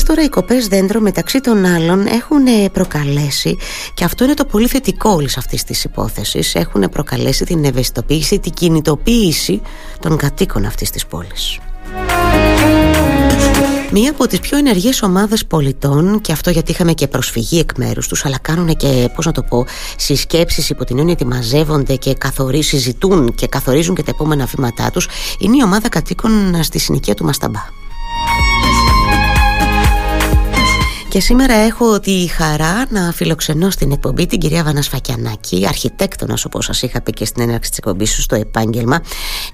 Αυτές τώρα οι κοπές δέντρο μεταξύ των άλλων έχουν προκαλέσει και αυτό είναι το πολύ θετικό όλης αυτής της υπόθεσης έχουν προκαλέσει την ευαισθητοποίηση, την κινητοποίηση των κατοίκων αυτής της πόλης. Μία από τις πιο ενεργές ομάδες πολιτών και αυτό γιατί είχαμε και προσφυγή εκ μέρους τους αλλά κάνουν και πώς να το πω συσκέψεις υπό την έννοια ότι μαζεύονται και καθορίζουν, συζητούν και καθορίζουν και τα επόμενα βήματά τους είναι η ομάδα κατοίκων στη συνοικία του Μασταμπά. Και σήμερα έχω τη χαρά να φιλοξενώ στην εκπομπή την κυρία Βανά Σφακιανάκη, αρχιτέκτονας όπως σας είχα πει και στην έναρξη της εκπομπής σου στο επάγγελμα,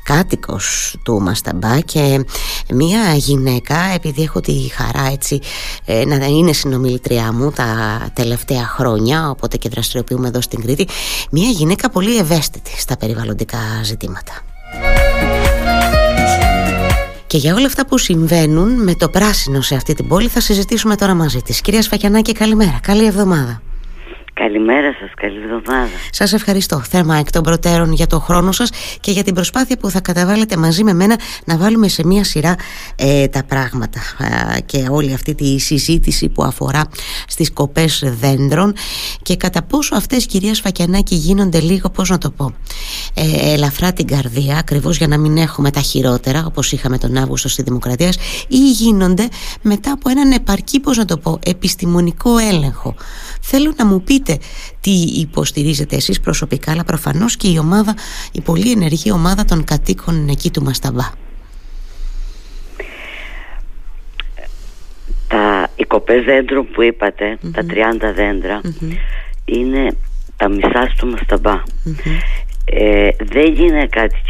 κάτοικος του Μασταμπά και μια γυναίκα, επειδή έχω τη χαρά έτσι ε, να είναι συνομιλητριά μου τα τελευταία χρόνια, οπότε και δραστηριοποιούμε εδώ στην Κρήτη, μια γυναίκα πολύ ευαίσθητη στα περιβαλλοντικά ζητήματα. Και για όλα αυτά που συμβαίνουν με το πράσινο σε αυτή την πόλη θα συζητήσουμε τώρα μαζί της. Κυρία Σφακιανάκη καλημέρα, καλή εβδομάδα. Καλημέρα σας, καλή εβδομάδα. Σας ευχαριστώ θέρμα εκ των προτέρων για το χρόνο σας και για την προσπάθεια που θα καταβάλλετε μαζί με μένα να βάλουμε σε μία σειρά ε, τα πράγματα και όλη αυτή τη συζήτηση που αφορά στις κοπές δέντρων και κατά πόσο αυτές κυρία Σφακιανάκη γίνονται λίγο, πώς να το πω, ε, ελαφρά την καρδία ακριβώς για να μην έχουμε τα χειρότερα όπως είχαμε τον Αύγουστο στη Δημοκρατία ή γίνονται μετά από έναν επαρκή, πώς να το πω, επιστημονικό έλεγχο. Θέλω να μου πείτε τι υποστηρίζετε εσείς προσωπικά αλλά προφανώς και η ομάδα, η πολύ ενεργή ομάδα των κατοίκων εκεί του Μασταμπά. Τα, οι κοπές δέντρων που είπατε, τα 30 δέντρα, είναι τα μισά του Μασταμπά. Ε, δεν είναι κάτι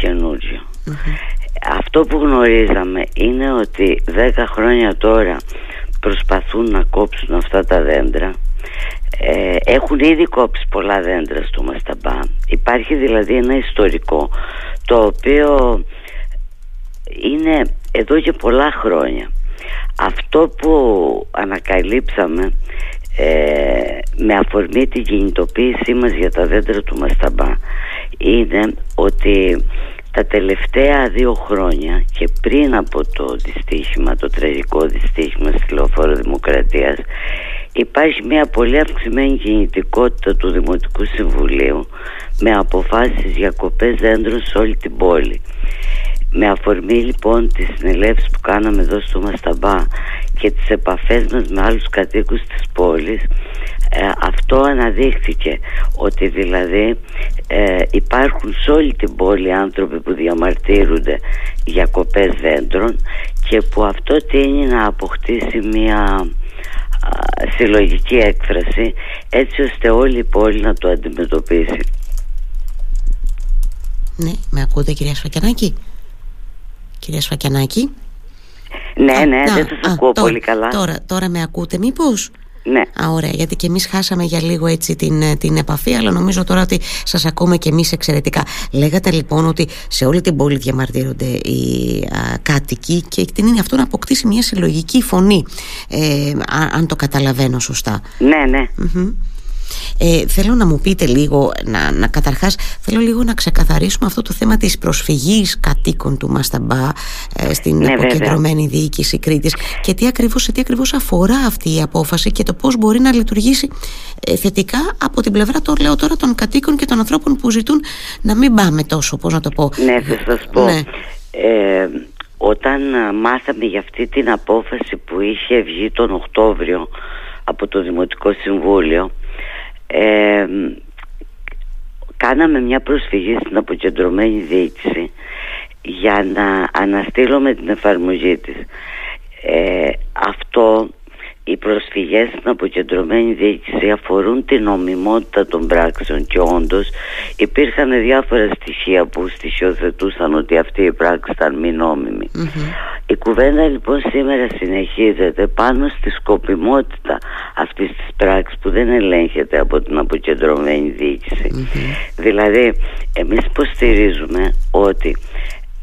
Αυτό που γνωρίζαμε είναι ότι 10 χρόνια τώρα προσπαθούν να κόψουν αυτά τα δέντρα. Ε, έχουν ήδη κόψει πολλά δέντρα στο Μασταμπά υπάρχει δηλαδή ένα ιστορικό το οποίο είναι εδώ και πολλά χρόνια. Αυτό που ανακαλύψαμε ε, με αφορμή την κινητοποίησή μας για τα δέντρα του Μασταμπά είναι ότι τα τελευταία δύο χρόνια και πριν από το δυστύχημα, το τραγικό δυστύχημα στη Λεωφόρο Δημοκρατίας υπάρχει μια πολύ αυξημένη κινητικότητα του Δημοτικού Συμβουλίου με αποφάσεις για κοπές δέντρων σε όλη την πόλη. Με αφορμή λοιπόν τις συνελεύσεις που κάναμε εδώ στο Μασταμπά και τις επαφές μας με άλλους κατοίκους της πόλης ε, αυτό αναδείχθηκε ότι δηλαδή ε, υπάρχουν σε όλη την πόλη άνθρωποι που διαμαρτύρονται για κοπές δέντρων και που αυτό τίνει να αποκτήσει μια συλλογική έκφραση έτσι ώστε όλη η πόλη να το αντιμετωπίσει. Ναι, με ακούτε κυρία Σφακιανάκη; Κυρία Σφακιανάκη; Ναι, ναι, δεν σας ακούω πολύ καλά. Τώρα, τώρα με ακούτε μήπως; Ναι. Α, ωραία, γιατί και εμείς χάσαμε για λίγο έτσι την, ε, την επαφή, αλλά νομίζω τώρα ότι σας ακούμε και εμείς εξαιρετικά. Λέγατε λοιπόν ότι σε όλη την πόλη διαμαρτύρονται οι α, κάτοικοι και την είναι αυτό να αποκτήσει μια συλλογική φωνή, ε, αν το καταλαβαίνω σωστά. Ναι, ναι. Ε, θέλω να μου πείτε λίγο, να, να καταρχάς θέλω λίγο να ξεκαθαρίσουμε αυτό το θέμα της προσφυγής κατοίκων του Μασταμπά ε, στην ναι, αποκεντρωμένη διοίκηση Κρήτης και τι ακριβώς, σε τι ακριβώς αφορά αυτή η απόφαση και το πώς μπορεί να λειτουργήσει ε, θετικά από την πλευρά, το λέω τώρα, των κατοίκων και των ανθρώπων που ζητούν να μην πάμε τόσο, πώς να το πω. Ναι, θα σας πω. Ναι. Ε, όταν μάθαμε για αυτή την απόφαση που είχε βγει τον Οκτώβριο από το Δημοτικό Συμβούλιο κάναμε μια προσφυγή στην αποκεντρωμένη διοίκηση για να αναστείλουμε την εφαρμογή της. Ε, αυτό οι προσφυγές στην αποκεντρωμένη διοίκηση αφορούν την νομιμότητα των πράξεων και όντως υπήρχαν διάφορα στοιχεία που στοιχειοθετούσαν ότι αυτή η πράξη ήταν μη νομιμη Η κουβέντα λοιπόν σήμερα συνεχίζεται πάνω στη σκοπιμότητα αυτής της πράξης που δεν ελέγχεται από την αποκεντρωμένη Δηλαδή εμείς υποστηρίζουμε ότι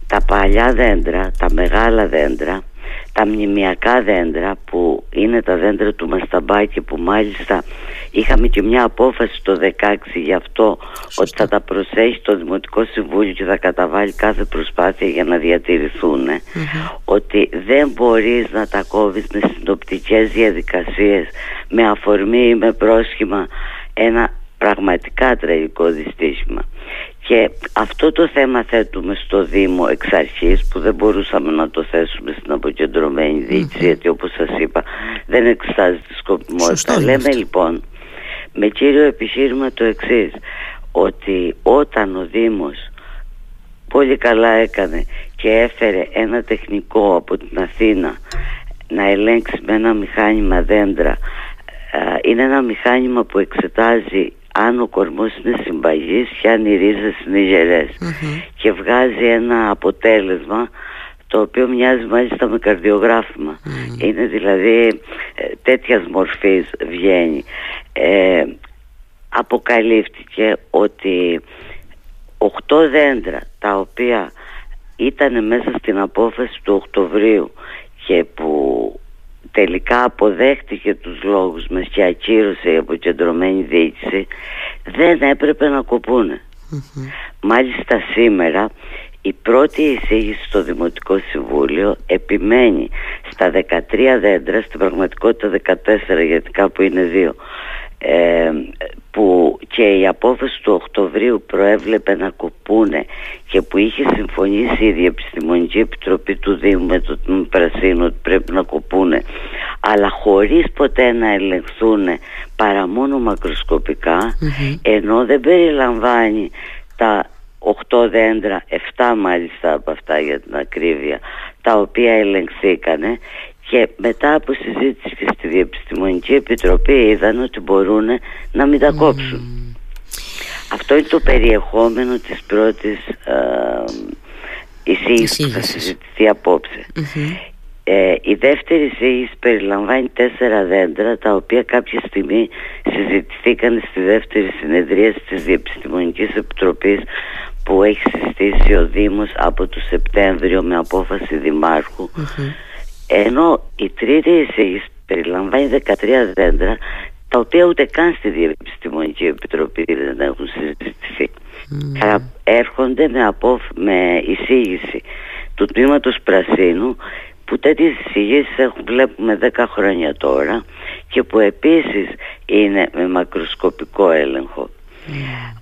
τα παλιά δέντρα, τα μεγάλα δέντρα τα μνημιακά δέντρα που είναι τα δέντρα του Μασταμπάκη που μάλιστα είχαμε και μια απόφαση το 16 γι' αυτό ότι θα τα προσέχει το Δημοτικό Συμβούλιο και θα καταβάλει κάθε προσπάθεια για να διατηρηθούν. Ότι δεν μπορείς να τα κόβεις με συνοπτικές διαδικασίες με αφορμή ή με πρόσχημα ένα πραγματικά τραγικό δυστύχημα και αυτό το θέμα θέτουμε στο Δήμο εξ αρχής που δεν μπορούσαμε να το θέσουμε στην αποκεντρωμένη διοίκηση γιατί όπως σας είπα δεν εξετάζει τη σκοπιμότητα. Λέμε λοιπόν με κύριο επιχείρημα το εξής ότι όταν ο Δήμος πολύ καλά έκανε και έφερε ένα τεχνικό από την Αθήνα να ελέγξει με ένα μηχάνημα δέντρα είναι ένα μηχάνημα που εξετάζει αν ο κορμός είναι συμπαγής και αν οι ρίζες είναι και βγάζει ένα αποτέλεσμα το οποίο μοιάζει μάλιστα με καρδιογραφημα Είναι δηλαδή ε, τέτοιας μορφής βγαίνει. Ε, αποκαλύφθηκε ότι οχτώ δέντρα τα οποία ήταν μέσα στην απόφαση του Οκτωβρίου και που τελικά αποδέχτηκε τους λόγους μας και ακύρωσε η αποκεντρωμένη διοίκηση δεν έπρεπε να κοπουνε Μάλιστα σήμερα η πρώτη εισήγηση στο Δημοτικό Συμβούλιο επιμένει στα 13 δέντρα, στην πραγματικότητα 14 γιατί κάπου είναι δύο ε, που και η απόφαση του Οκτωβρίου προέβλεπε να κοπούνε και που είχε συμφωνήσει η Διεπιστημονική Επιτροπή του Δήμου με το Πρασίνο ότι πρέπει να κοπούνε αλλά χωρίς ποτέ να ελεγχθούν παρά μόνο ενώ δεν περιλαμβάνει τα 8 δέντρα, 7 μάλιστα από αυτά για την ακρίβεια τα οποία ελεγχθήκανε και μετά από συζήτηση και στη Διεπιστημονική Επιτροπή είδαν ότι μπορούν να μην τα κόψουν. Αυτό είναι το περιεχόμενο της πρώτης ε, εισήγησης. Που θα συζητηθεί Ε, η δεύτερη εισήγηση περιλαμβάνει τέσσερα δέντρα τα οποία κάποια στιγμή συζητηθήκαν στη δεύτερη συνεδρία της Διεπιστημονικής Επιτροπής που έχει συστήσει ο Δήμος από το Σεπτέμβριο με απόφαση ενώ η τρίτη εισήγηση περιλαμβάνει 13 δέντρα τα οποία ούτε καν στη Διεπιστημονική Επιτροπή δεν έχουν συζητηθεί. Mm. Έρχονται με, απόφ, με εισήγηση του τμήματος Πρασίνου που τέτοιες εισηγήσεις έχουν βλέπουμε 10 χρόνια τώρα και που επίσης είναι με μακροσκοπικό έλεγχο.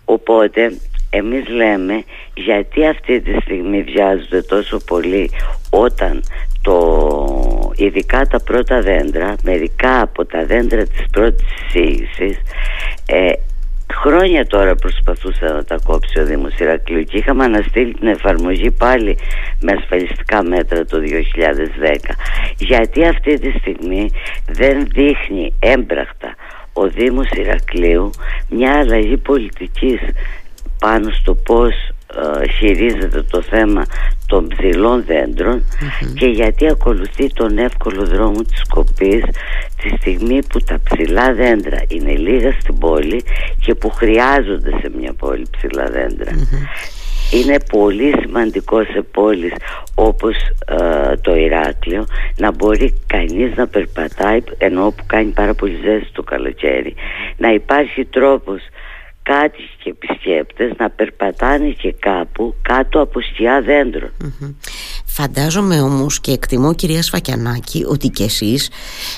Οπότε εμείς λέμε γιατί αυτή τη στιγμή βιάζονται τόσο πολύ όταν το, ειδικά τα πρώτα δέντρα, μερικά από τα δέντρα της πρώτης εισήγησης ε, χρόνια τώρα προσπαθούσε να τα κόψει ο Δήμος Ηρακλείου και είχαμε αναστείλει την εφαρμογή πάλι με ασφαλιστικά μέτρα το 2010 γιατί αυτή τη στιγμή δεν δείχνει έμπραχτα ο Δήμος Ηρακλείου μια αλλαγή πολιτικής πάνω στο πώς ε, χειρίζεται το θέμα των ψηλών και γιατί ακολουθεί τον εύκολο δρόμο της κοπής τη στιγμή που τα ψηλά δέντρα είναι λίγα στην πόλη και που χρειάζονται σε μια πόλη ψηλά Είναι πολύ σημαντικό σε πόλεις όπως ε, το Ηράκλειο να μπορεί κανείς να περπατάει ενώ που κάνει πάρα πολύ ζέστη το καλοκαίρι. Να υπάρχει τρόπος κάτι και επισκέπτες να περπατάνε και κάπου κάτω από σκιά Φαντάζομαι όμως και εκτιμώ κυρία Σφακιανάκη ότι και εσείς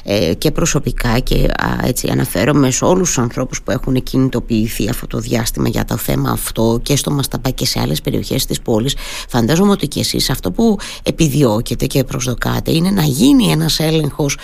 ε, και προσωπικά και έτσι αναφέρομαι σε όλους τους ανθρώπους που έχουν κινητοποιηθεί αυτό το διάστημα για το θέμα αυτό και στο Μασταπά και σε άλλες περιοχές της πόλης φαντάζομαι ότι και εσείς αυτό που επιδιώκετε και προσδοκάτε είναι να γίνει ένας έλεγχος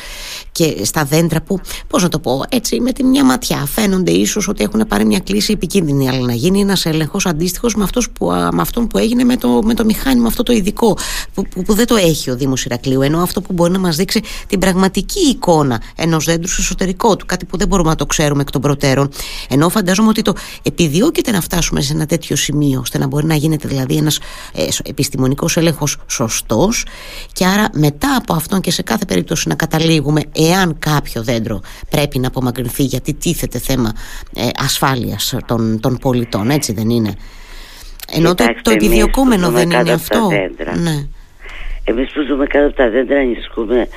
και στα δέντρα που πώς να το πω έτσι με τη μια ματιά φαίνονται ίσως ότι έχουν πάρει μια κλίση επικίνδυνη αλλά να γίνει ένας έλεγχος αντίστοιχος με, που, με αυτόν που έγινε με το, με το μηχάνημα αυτό το ειδικό που, που, δεν το έχει ο Δήμος Ηρακλείου, ενώ αυτό που μπορεί να μας δείξει την πραγματική εικόνα ενός δέντρου στο εσωτερικό του, κάτι που δεν μπορούμε να το ξέρουμε εκ των προτέρων. Ενώ φαντάζομαι ότι το επιδιώκεται να φτάσουμε σε ένα τέτοιο σημείο, ώστε να μπορεί να γίνεται δηλαδή ένας ε, επιστημονικός έλεγχος σωστός, και άρα μετά από αυτόν και σε κάθε περίπτωση να καταλήγουμε εάν κάποιο δέντρο πρέπει να απομακρυνθεί, γιατί τίθεται θέμα ε, ασφάλειας των, των πολιτών, έτσι δεν είναι. Ενώ το, το επιδιωκόμενο δεν είναι αυτό. Ναι. Εμείς που ζούμε κάτω από τα δέντρα ανησυχούμε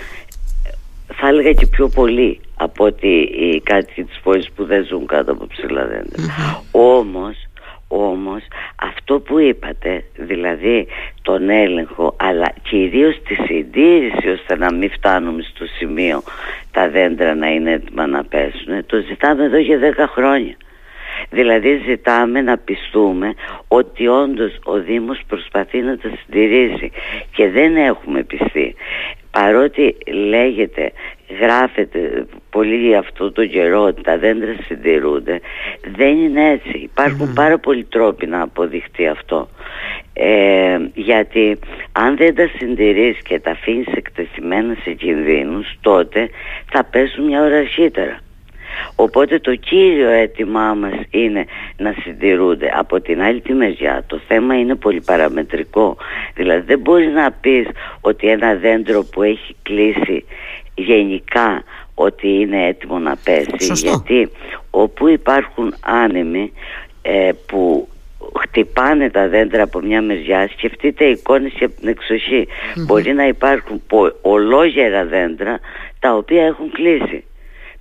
θα έλεγα και πιο πολύ από ότι οι κάτοικοι της πόλης που δεν ζουν κάτω από ψηλά Όμως, όμως αυτό που είπατε, δηλαδή τον έλεγχο αλλά κυρίως τη συντήρηση ώστε να μην φτάνουμε στο σημείο τα δέντρα να είναι έτοιμα να πέσουν, το ζητάμε εδώ για 10 χρόνια. Δηλαδή ζητάμε να πιστούμε ότι όντως ο Δήμος προσπαθεί να τα συντηρήσει και δεν έχουμε πιστεί. Παρότι λέγεται, γράφεται πολύ αυτό το καιρό ότι τα δέντρα συντηρούνται, δεν είναι έτσι. πάρα πολλοί τρόποι να αποδειχτεί αυτό. Ε, γιατί αν δεν τα συντηρείς και τα αφήνεις εκτεθειμένα σε κινδύνους, τότε θα πέσουν μια ώρα αρχίτερα. Οπότε το κύριο αίτημά μας είναι να συντηρούνται. Από την άλλη τη μεριά το θέμα είναι πολύ παραμετρικό. Δηλαδή δεν μπορείς να πεις ότι ένα δέντρο που έχει κλείσει γενικά ότι είναι έτοιμο να πέσει. Γιατί όπου υπάρχουν άνεμοι ε, που χτυπάνε τα δέντρα από μια μεριά σκεφτείτε εικόνες και από την εξοχή μπορεί να υπάρχουν ολόγερα δέντρα τα οποία έχουν κλείσει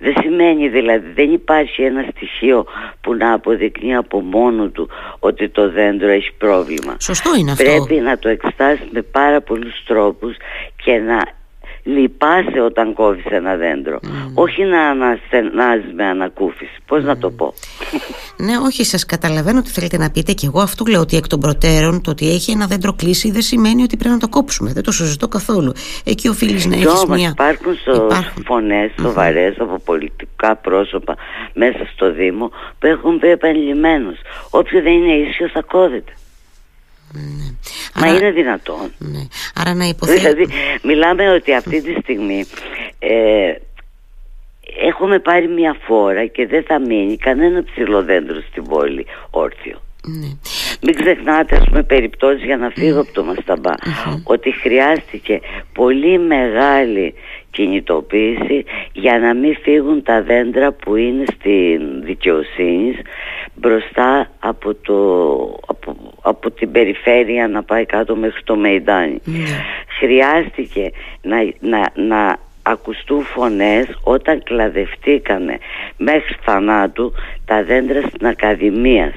δεν σημαίνει δηλαδή, δεν υπάρχει ένα στοιχείο που να αποδεικνύει από μόνο του ότι το δέντρο έχει πρόβλημα. Σωστό είναι αυτό. Πρέπει να το εξετάσει με πάρα πολλούς τρόπους και να λυπάσαι όταν κόβεις ένα δέντρο mm. όχι να αναστενάζεις με ανακούφιση πώς να το mm. πω; Ναι όχι σας καταλαβαίνω τι θέλετε να πείτε και εγώ αυτού λέω ότι εκ των προτέρων το ότι έχει ένα δέντρο κλείσει δεν σημαίνει ότι πρέπει να το κόψουμε δεν το συζητώ καθόλου εκεί οφείλεις να έχεις μια υπάρχουν, στο... υπάρχουν. φωνές σοβαρές mm-hmm. από πολιτικά πρόσωπα μέσα στο Δήμο που έχουν πει επανειλημμένως όποιο δεν είναι ίσιο θα κόβεται ναι. Μα είναι δυνατόν. Ναι. Άρα να υποθέτω... Δηλαδή, μιλάμε ότι αυτή τη στιγμή ε, έχουμε πάρει μια φόρα και δεν θα μείνει κανένα ψηλό δέντρο στην πόλη όρθιο. Ναι. Μην ξεχνάτε, ας πούμε, περιπτώσεις για να φύγω από το μασταμπα ότι χρειάστηκε πολύ μεγάλη κινητοποίηση για να μην φύγουν τα δέντρα που είναι στην δικαιοσύνης μπροστά από, το, από, από την περιφέρεια να πάει κάτω μέχρι το Μεϊντάνι. Ναι. Χρειάστηκε να, να, να ακουστούν φωνές όταν κλαδευτήκανε μέχρι θανάτου τα δέντρα στην Ακαδημίας.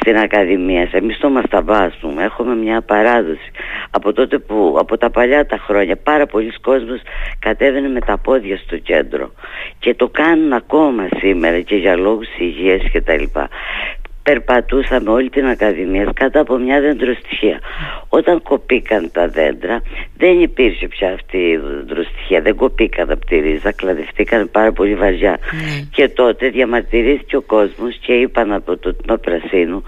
Στην Ακαδημίας, εμείς το Μασταβάσουμε, έχουμε μια παράδοση. Από τότε που, από τα παλιά τα χρόνια, πάρα πολλοί κόσμος κατέβαινε με τα πόδια στο κέντρο και το κάνουν ακόμα σήμερα και για λόγους υγείας και τα λοιπά περπατούσαμε όλη την Ακαδημία κάτω από μια δεντροστοιχεία. Όταν κοπήκαν τα δέντρα δεν υπήρχε πια αυτή η δεντροστοιχεία, δεν κοπήκαν από τη ρίζα, κλαδευτήκαν πάρα πολύ βαριά. Ναι. Και τότε διαμαρτυρήθηκε ο κόσμος και είπαν από το τμήμα Πρασίνου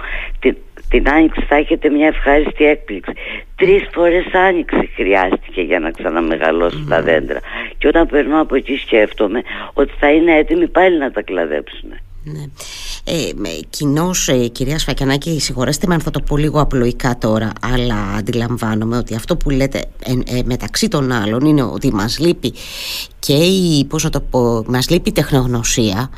την, την άνοιξη θα έχετε μια ευχάριστη έκπληξη. Τρεις φορές άνοιξη χρειάστηκε για να ξαναμεγαλώσουν τα ναι. δέντρα. Και όταν περνώ από εκεί σκέφτομαι ότι θα είναι έτοιμοι πάλι να τα κλαδέψουν. Ναι. Ε, Κοινώ, ε, κυρία Σφακιανάκη, συγχωρέστε με αν θα το πω λίγο απλοϊκά τώρα, αλλά αντιλαμβάνομαι ότι αυτό που λέτε ε, μεταξύ των άλλων είναι ότι μας λείπει και η, πώς να το πω, μας λείπει η τεχνογνωσία,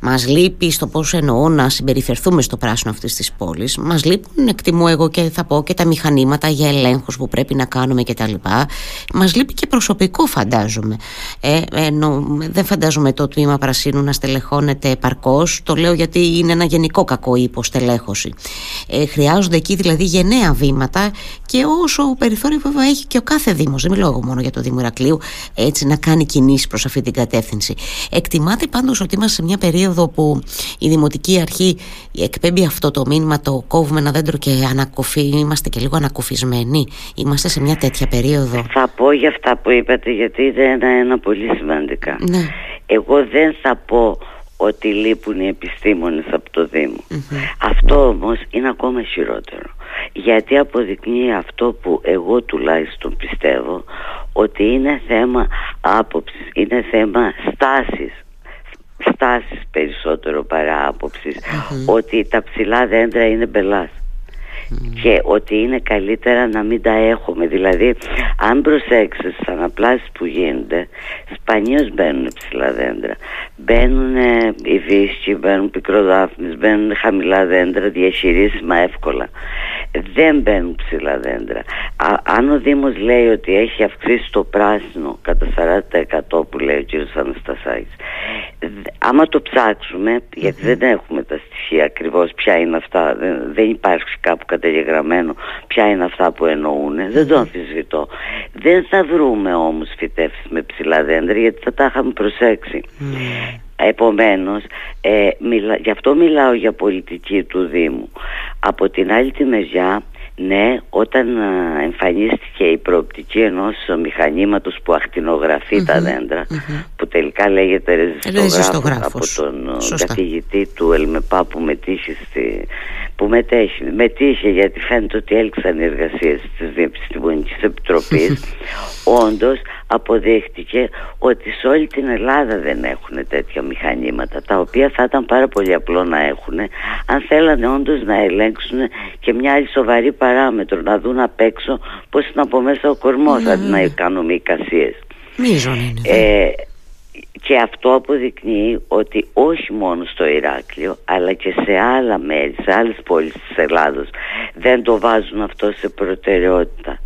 μας λείπει στο πώς εννοώ να συμπεριφερθούμε στο πράσινο αυτής της πόλης, μας λείπουν εκτιμώ εγώ και θα πω και τα μηχανήματα για ελέγχους που πρέπει να κάνουμε και τα λοιπά, μας λείπει και προσωπικό φαντάζομαι. Ε, δεν φαντάζομαι το τμήμα πρασίνου να στελεχώνεται επαρκώς, το λέω γιατί είναι ένα γενικό κακό η υποστελέχωση. Ε, χρειάζονται εκεί δηλαδή γενναία βήματα και όσο περιθώριο βέβαια έχει και ο κάθε Δήμος, δεν μιλάω μόνο για το Δήμο Ηρακλείου, έτσι να κάνει κινήσεις προς αυτή την κατεύθυνση. Εκτιμάται πάντως ότι είμαστε σε μια περίοδο που η Δημοτική Αρχή εκπέμπει αυτό το μήνυμα, το κόβουμε ένα δέντρο και ανακοφεί, είμαστε και λίγο ανακοφισμένοι. Είμαστε σε μια τέτοια περίοδο. Θα πω για αυτά που είπατε, γιατί είναι ένα, πολύ σημαντικά. Ναι. Εγώ δεν θα πω ότι λείπουν οι επιστήμονες από το δημο Αυτό όμως είναι ακόμα χειρότερο γιατί αποδεικνύει αυτό που εγώ τουλάχιστον πιστεύω ότι είναι θέμα άποψης, είναι θέμα στάσης στάσεις περισσότερο παρά ότι τα ψηλά δέντρα είναι μπελάς και ότι είναι καλύτερα να μην τα έχουμε. Δηλαδή αν προσέξεις στις αναπλάσεις που γίνονται σπανίως μπαίνουν ψηλά δέντρα. Μπαίνουν οι βίσκοι, μπαίνουν πικροδάφνες μπαίνουν χαμηλά δέντρα διαχειρίσιμα εύκολα δεν μπαίνουν ψηλά δέντρα. Α, αν ο Δήμος λέει ότι έχει αυξήσει το πράσινο κατά 40% που λέει ο κ. Αναστασάκης άμα το ψάξουμε γιατί δεν έχουμε τα στοιχεία ακριβώς ποια είναι αυτά δεν, δεν υπάρχει κάπου καταγεγραμμένο ποια είναι αυτά που εννοούν δεν το αμφισβητώ. Δεν θα βρούμε όμως φυτεύσεις με ψηλά δέντρα γιατί θα τα είχαμε προσέξει Επομένως, ε, γι' αυτό μιλάω για πολιτική του Δήμου. Από την άλλη τη μεριά, ναι, όταν εμφανίστηκε η προοπτική ενός μηχανήματος που ακτινογραφεί τα δεντρα που τελικά λέγεται ρεζιστογράφος από τον καθηγητή του Ελμεπά που μετήχε στη, που μετέχει, μετήχε γιατί φαίνεται ότι έλξαν οι εργασίες της Επιστημονικής Επιτροπής. Όντως αποδείχτηκε ότι σε όλη την Ελλάδα δεν έχουν τέτοια μηχανήματα τα οποία θα ήταν πάρα πολύ απλό να έχουν αν θέλανε όντως να ελέγξουν και μια άλλη σοβαρή παράμετρο να δουν απ' έξω πως είναι από μέσα ο κορμός αντί να κάνουμε εικασίες. Ε, και αυτό αποδεικνύει ότι όχι μόνο στο Ηράκλειο αλλά και σε άλλα μέρη, σε άλλες πόλεις της Ελλάδος δεν το βάζουν αυτό σε προτεραιότητα.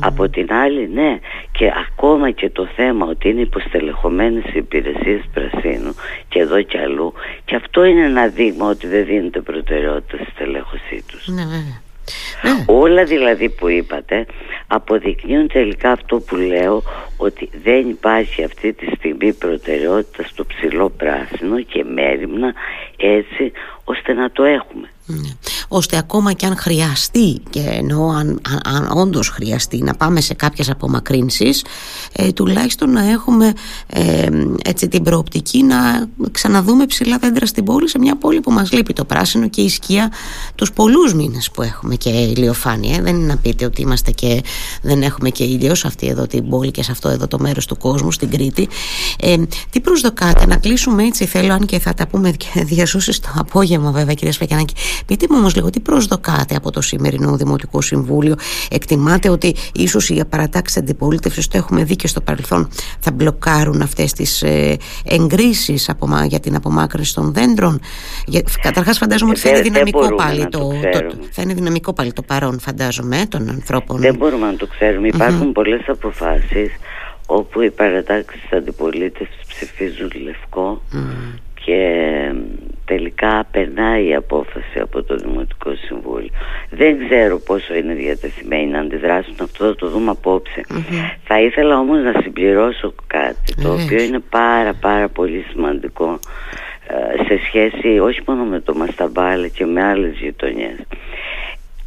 Από την άλλη ναι και ακόμα και το θέμα ότι είναι υποστελεχωμένες οι υπηρεσίες πρασίνου και εδώ και αλλού και αυτό είναι ένα δείγμα ότι δεν δίνεται προτεραιότητα στη στελέχωσή τους. Ναι, ναι. Όλα δηλαδή που είπατε αποδεικνύουν τελικά αυτό που λέω ότι δεν υπάρχει αυτή τη στιγμή προτεραιότητα στο ψηλό πράσινο και μέρημνα έτσι ώστε να το έχουμε. Ναι. Ώστε ακόμα και αν χρειαστεί και εννοώ αν, αν, αν όντως χρειαστεί να πάμε σε κάποιες απομακρύνσεις ε, τουλάχιστον να έχουμε ε, έτσι την προοπτική να ξαναδούμε ψηλά δέντρα στην πόλη σε μια πόλη που μας λείπει το πράσινο και η σκία τους πολλούς μήνες που έχουμε και ηλιοφάνεια. Δεν είναι να πείτε ότι είμαστε και δεν έχουμε και ήλιος σε αυτή εδώ την πόλη και σε αυτό εδώ το μέρος του κόσμου στην Κρήτη. Ε, τι προσδοκάτε να κλείσουμε έτσι θέλω αν και θα τα πούμε διασώσεις το απόγευμα βέβαια κυρία Σπακιανάκη Πείτε μου όμως λίγο τι προσδοκάτε από το σημερινό Δημοτικό Συμβούλιο; Εκτιμάτε ότι ίσως οι παρατάξει αντιπολίτευσης, το έχουμε δει και στο παρελθόν, θα μπλοκάρουν αυτές τις ε, εγκρίσεις για την απομάκρυνση των δέντρων; Καταρχάς, φαντάζομαι ότι θα είναι δυναμικό πάλι το, Θα είναι δυναμικό πάλι το παρόν, φαντάζομαι, των ανθρώπων. Δεν μπορούμε να το ξέρουμε. Υπάρχουν πολλές αποφάσεις όπου οι παρατάξεις τη αντιπολίτευσης ψηφίζουν λευκό και τελικά περνάει η απόφαση από το Δημοτικό Συμβούλιο. Δεν ξέρω πόσο είναι διατεθειμένοι να αντιδράσουν, αυτό θα το δούμε Θα ήθελα όμως να συμπληρώσω κάτι, το οποίο είναι πάρα πάρα πολύ σημαντικό ε, σε σχέση όχι μόνο με το Μασταμπά αλλά και με άλλες γειτονιές.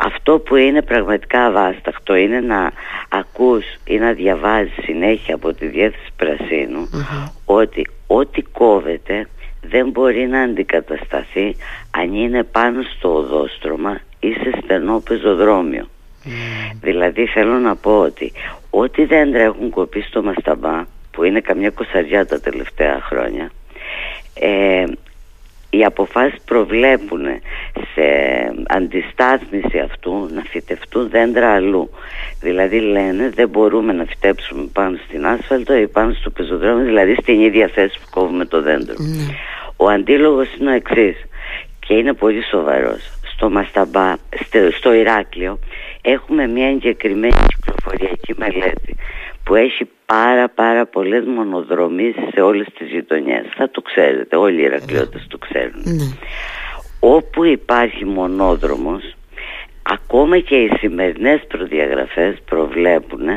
Αυτό που είναι πραγματικά αβάσταχτο είναι να ακούς ή να διαβάζεις συνέχεια από τη διεύθυνση ότι ό,τι κόβεται δεν μπορεί να αντικατασταθεί αν είναι πάνω στο οδόστρωμα ή σε στενό πεζοδρόμιο. Δηλαδή θέλω να πω ότι ό,τι δέντρα έχουν κοπεί στο Μασταμπά που είναι καμιά κοσαριά τα τελευταία χρόνια ε, οι αποφάσεις προβλέπουν σε αντιστάθμιση αυτού να φυτευτούν δέντρα αλλού. Δηλαδή λένε δεν μπορούμε να φυτέψουμε πάνω στην άσφαλτο ή πάνω στο πεζοδρόμιο, δηλαδή στην ίδια θέση που κόβουμε το δέντρο. Ναι. Ο αντίλογος είναι ο εξής και είναι πολύ σοβαρός. Στο Μασταμπά, στο Ηράκλειο έχουμε μια εγκεκριμένη κυκλοφοριακή μελέτη που έχει πάρα πάρα πολλές μονοδρομίες σε όλες τις γειτονιές. Θα το ξέρετε, όλοι οι Ηρακλειώτες το ξέρουν. Ναι. Όπου υπάρχει μονόδρομος, ακόμα και οι σημερινές προδιαγραφές προβλέπουν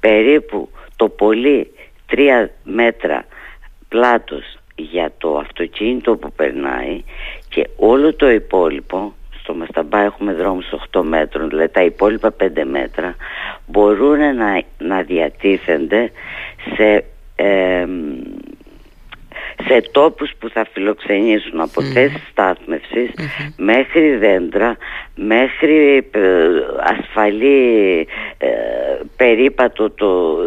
περίπου το πολύ τρία μέτρα πλάτος για το αυτοκίνητο που περνάει και όλο το υπόλοιπο στο Μασταμπά έχουμε δρόμους 8 μέτρων δηλαδή τα υπόλοιπα 5 μέτρα μπορούν να, να διατίθενται σε σε τόπους που θα φιλοξενήσουν από mm. θέσεις μέχρι δέντρα, μέχρι ε, ασφαλή ε, περίπατο, το,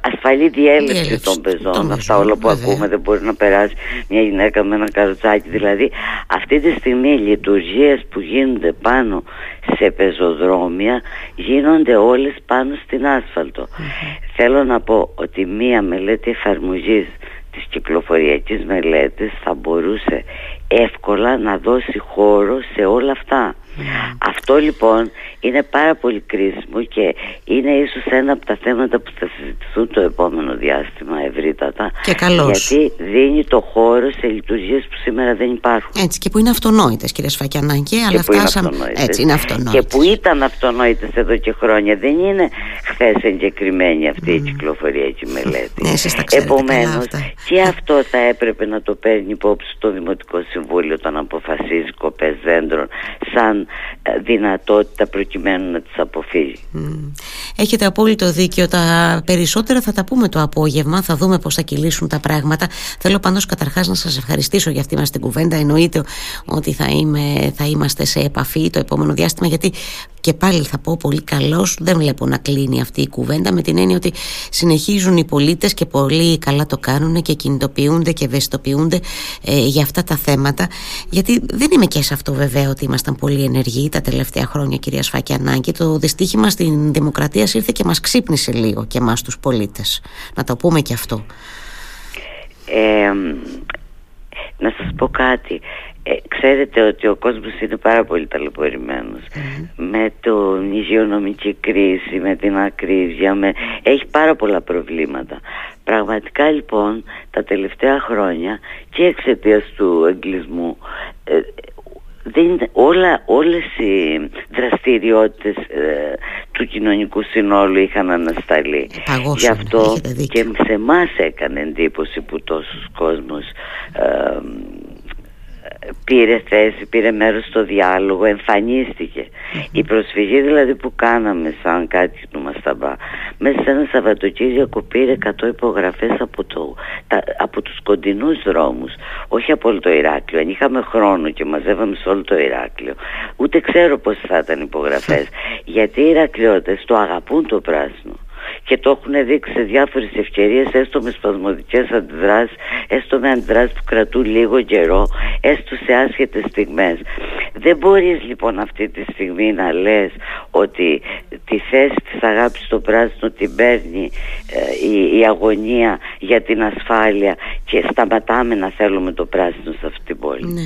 ασφαλή διέλευση των πεζών. Αυτά όλα που ακούμε δεν μπορεί να περάσει μια γυναίκα με ένα καροτσάκι. Δηλαδή αυτή τη στιγμή οι λειτουργίες που γίνονται πάνω σε πεζοδρόμια γίνονται όλες πάνω στην ασφαλτο θέλω να πω ότι μία μελέτη εφαρμογής της κυκλοφοριακής μελέτης θα μπορούσε εύκολα να δώσει χώρο σε όλα αυτά. Αυτό λοιπόν είναι πάρα πολύ κρίσιμο και είναι ίσως ένα από τα θέματα που θα συζητηθούν το επόμενο διάστημα ευρύτατα και καλώς. γιατί δίνει το χώρο σε λειτουργίες που σήμερα δεν υπάρχουν. Έτσι και που είναι αυτονόητες κύριε Σφακιανάκη αλλά φτάσαμε έτσι είναι αυτονόητες. Και που ήταν αυτονόητες εδώ και χρόνια δεν είναι χθες εγκεκριμένη αυτή mm. η κυκλοφοριακή μελέτη. Ναι, Επομένως και αυτό θα έπρεπε να το παίρνει υπόψη το Δημοτικό Συμβούλιο Συμβούλιο όταν αποφασίζει κοπές δέντρων σαν ε, δυνατότητα προκειμένου να τις αποφύγει. Έχετε απόλυτο δίκιο. Τα περισσότερα θα τα πούμε το απόγευμα. Θα δούμε πώς θα κυλήσουν τα πράγματα. Θέλω πάντως καταρχάς να σας ευχαριστήσω για αυτή μας την κουβέντα. Εννοείται ότι θα, είμαι, θα είμαστε σε επαφή το επόμενο διάστημα γιατί και πάλι θα πω πολύ καλός δεν βλέπω να κλείνει αυτή η κουβέντα με την έννοια ότι συνεχίζουν οι πολίτες και πολύ καλά το κάνουν και κινητοποιούνται και ευαισθητοποιούνται ε, για αυτά τα θέματα. Γιατί δεν είμαι και σε αυτό βέβαια ότι ήμασταν πολύ ενεργοί τα τελευταία χρόνια κυρία Σφακιανάκη το δυστύχημα στην δημοκρατία ήρθε και μας ξύπνησε λίγο και εμάς τους πολίτες. Να το πούμε και αυτό. Ε, να σας πω κάτι ε, ξέρετε ότι ο κόσμος είναι πάρα πολύ με την υγειονομική κρίση, με την ακρίβεια, με... έχει πάρα πολλά προβλήματα. Πραγματικά λοιπόν τα τελευταία χρόνια και εξαιτίας του εγκλισμού ε, δεν, όλα, όλες οι δραστηριότητες ε, του κοινωνικού συνόλου είχαν ανασταλεί. Γι' αυτό και σε εμάς έκανε εντύπωση που τόσος κόσμος ε, πήρε θέση, πήρε μέρος στο διάλογο, Η προσφυγή δηλαδή που κάναμε σαν κάτι του Μασταμπά μέσα σε ένα Σαββατοκύριακο πήρε 100 υπογραφές από, το, τα, από τους κοντινούς δρόμους, όχι από όλο το Ηράκλειο. Αν είχαμε χρόνο και μαζεύαμε σε όλο το Ηράκλειο, ούτε ξέρω πώς θα ήταν υπογραφές, γιατί οι Ηρακλειώτες το αγαπούν το πράσινο και το έχουν δείξει σε διάφορες ευκαιρίες έστω με σπασμωδικές αντιδράσεις έστω με αντιδράσεις που κρατούν λίγο καιρό έστω σε άσχετες στιγμές δεν μπορείς λοιπόν αυτή τη στιγμή να λες ότι τη θέση της αγάπης στο πράσινο την παίρνει ε, η, η, αγωνία για την ασφάλεια και σταματάμε να θέλουμε το πράσινο σε αυτή την πόλη. Ναι.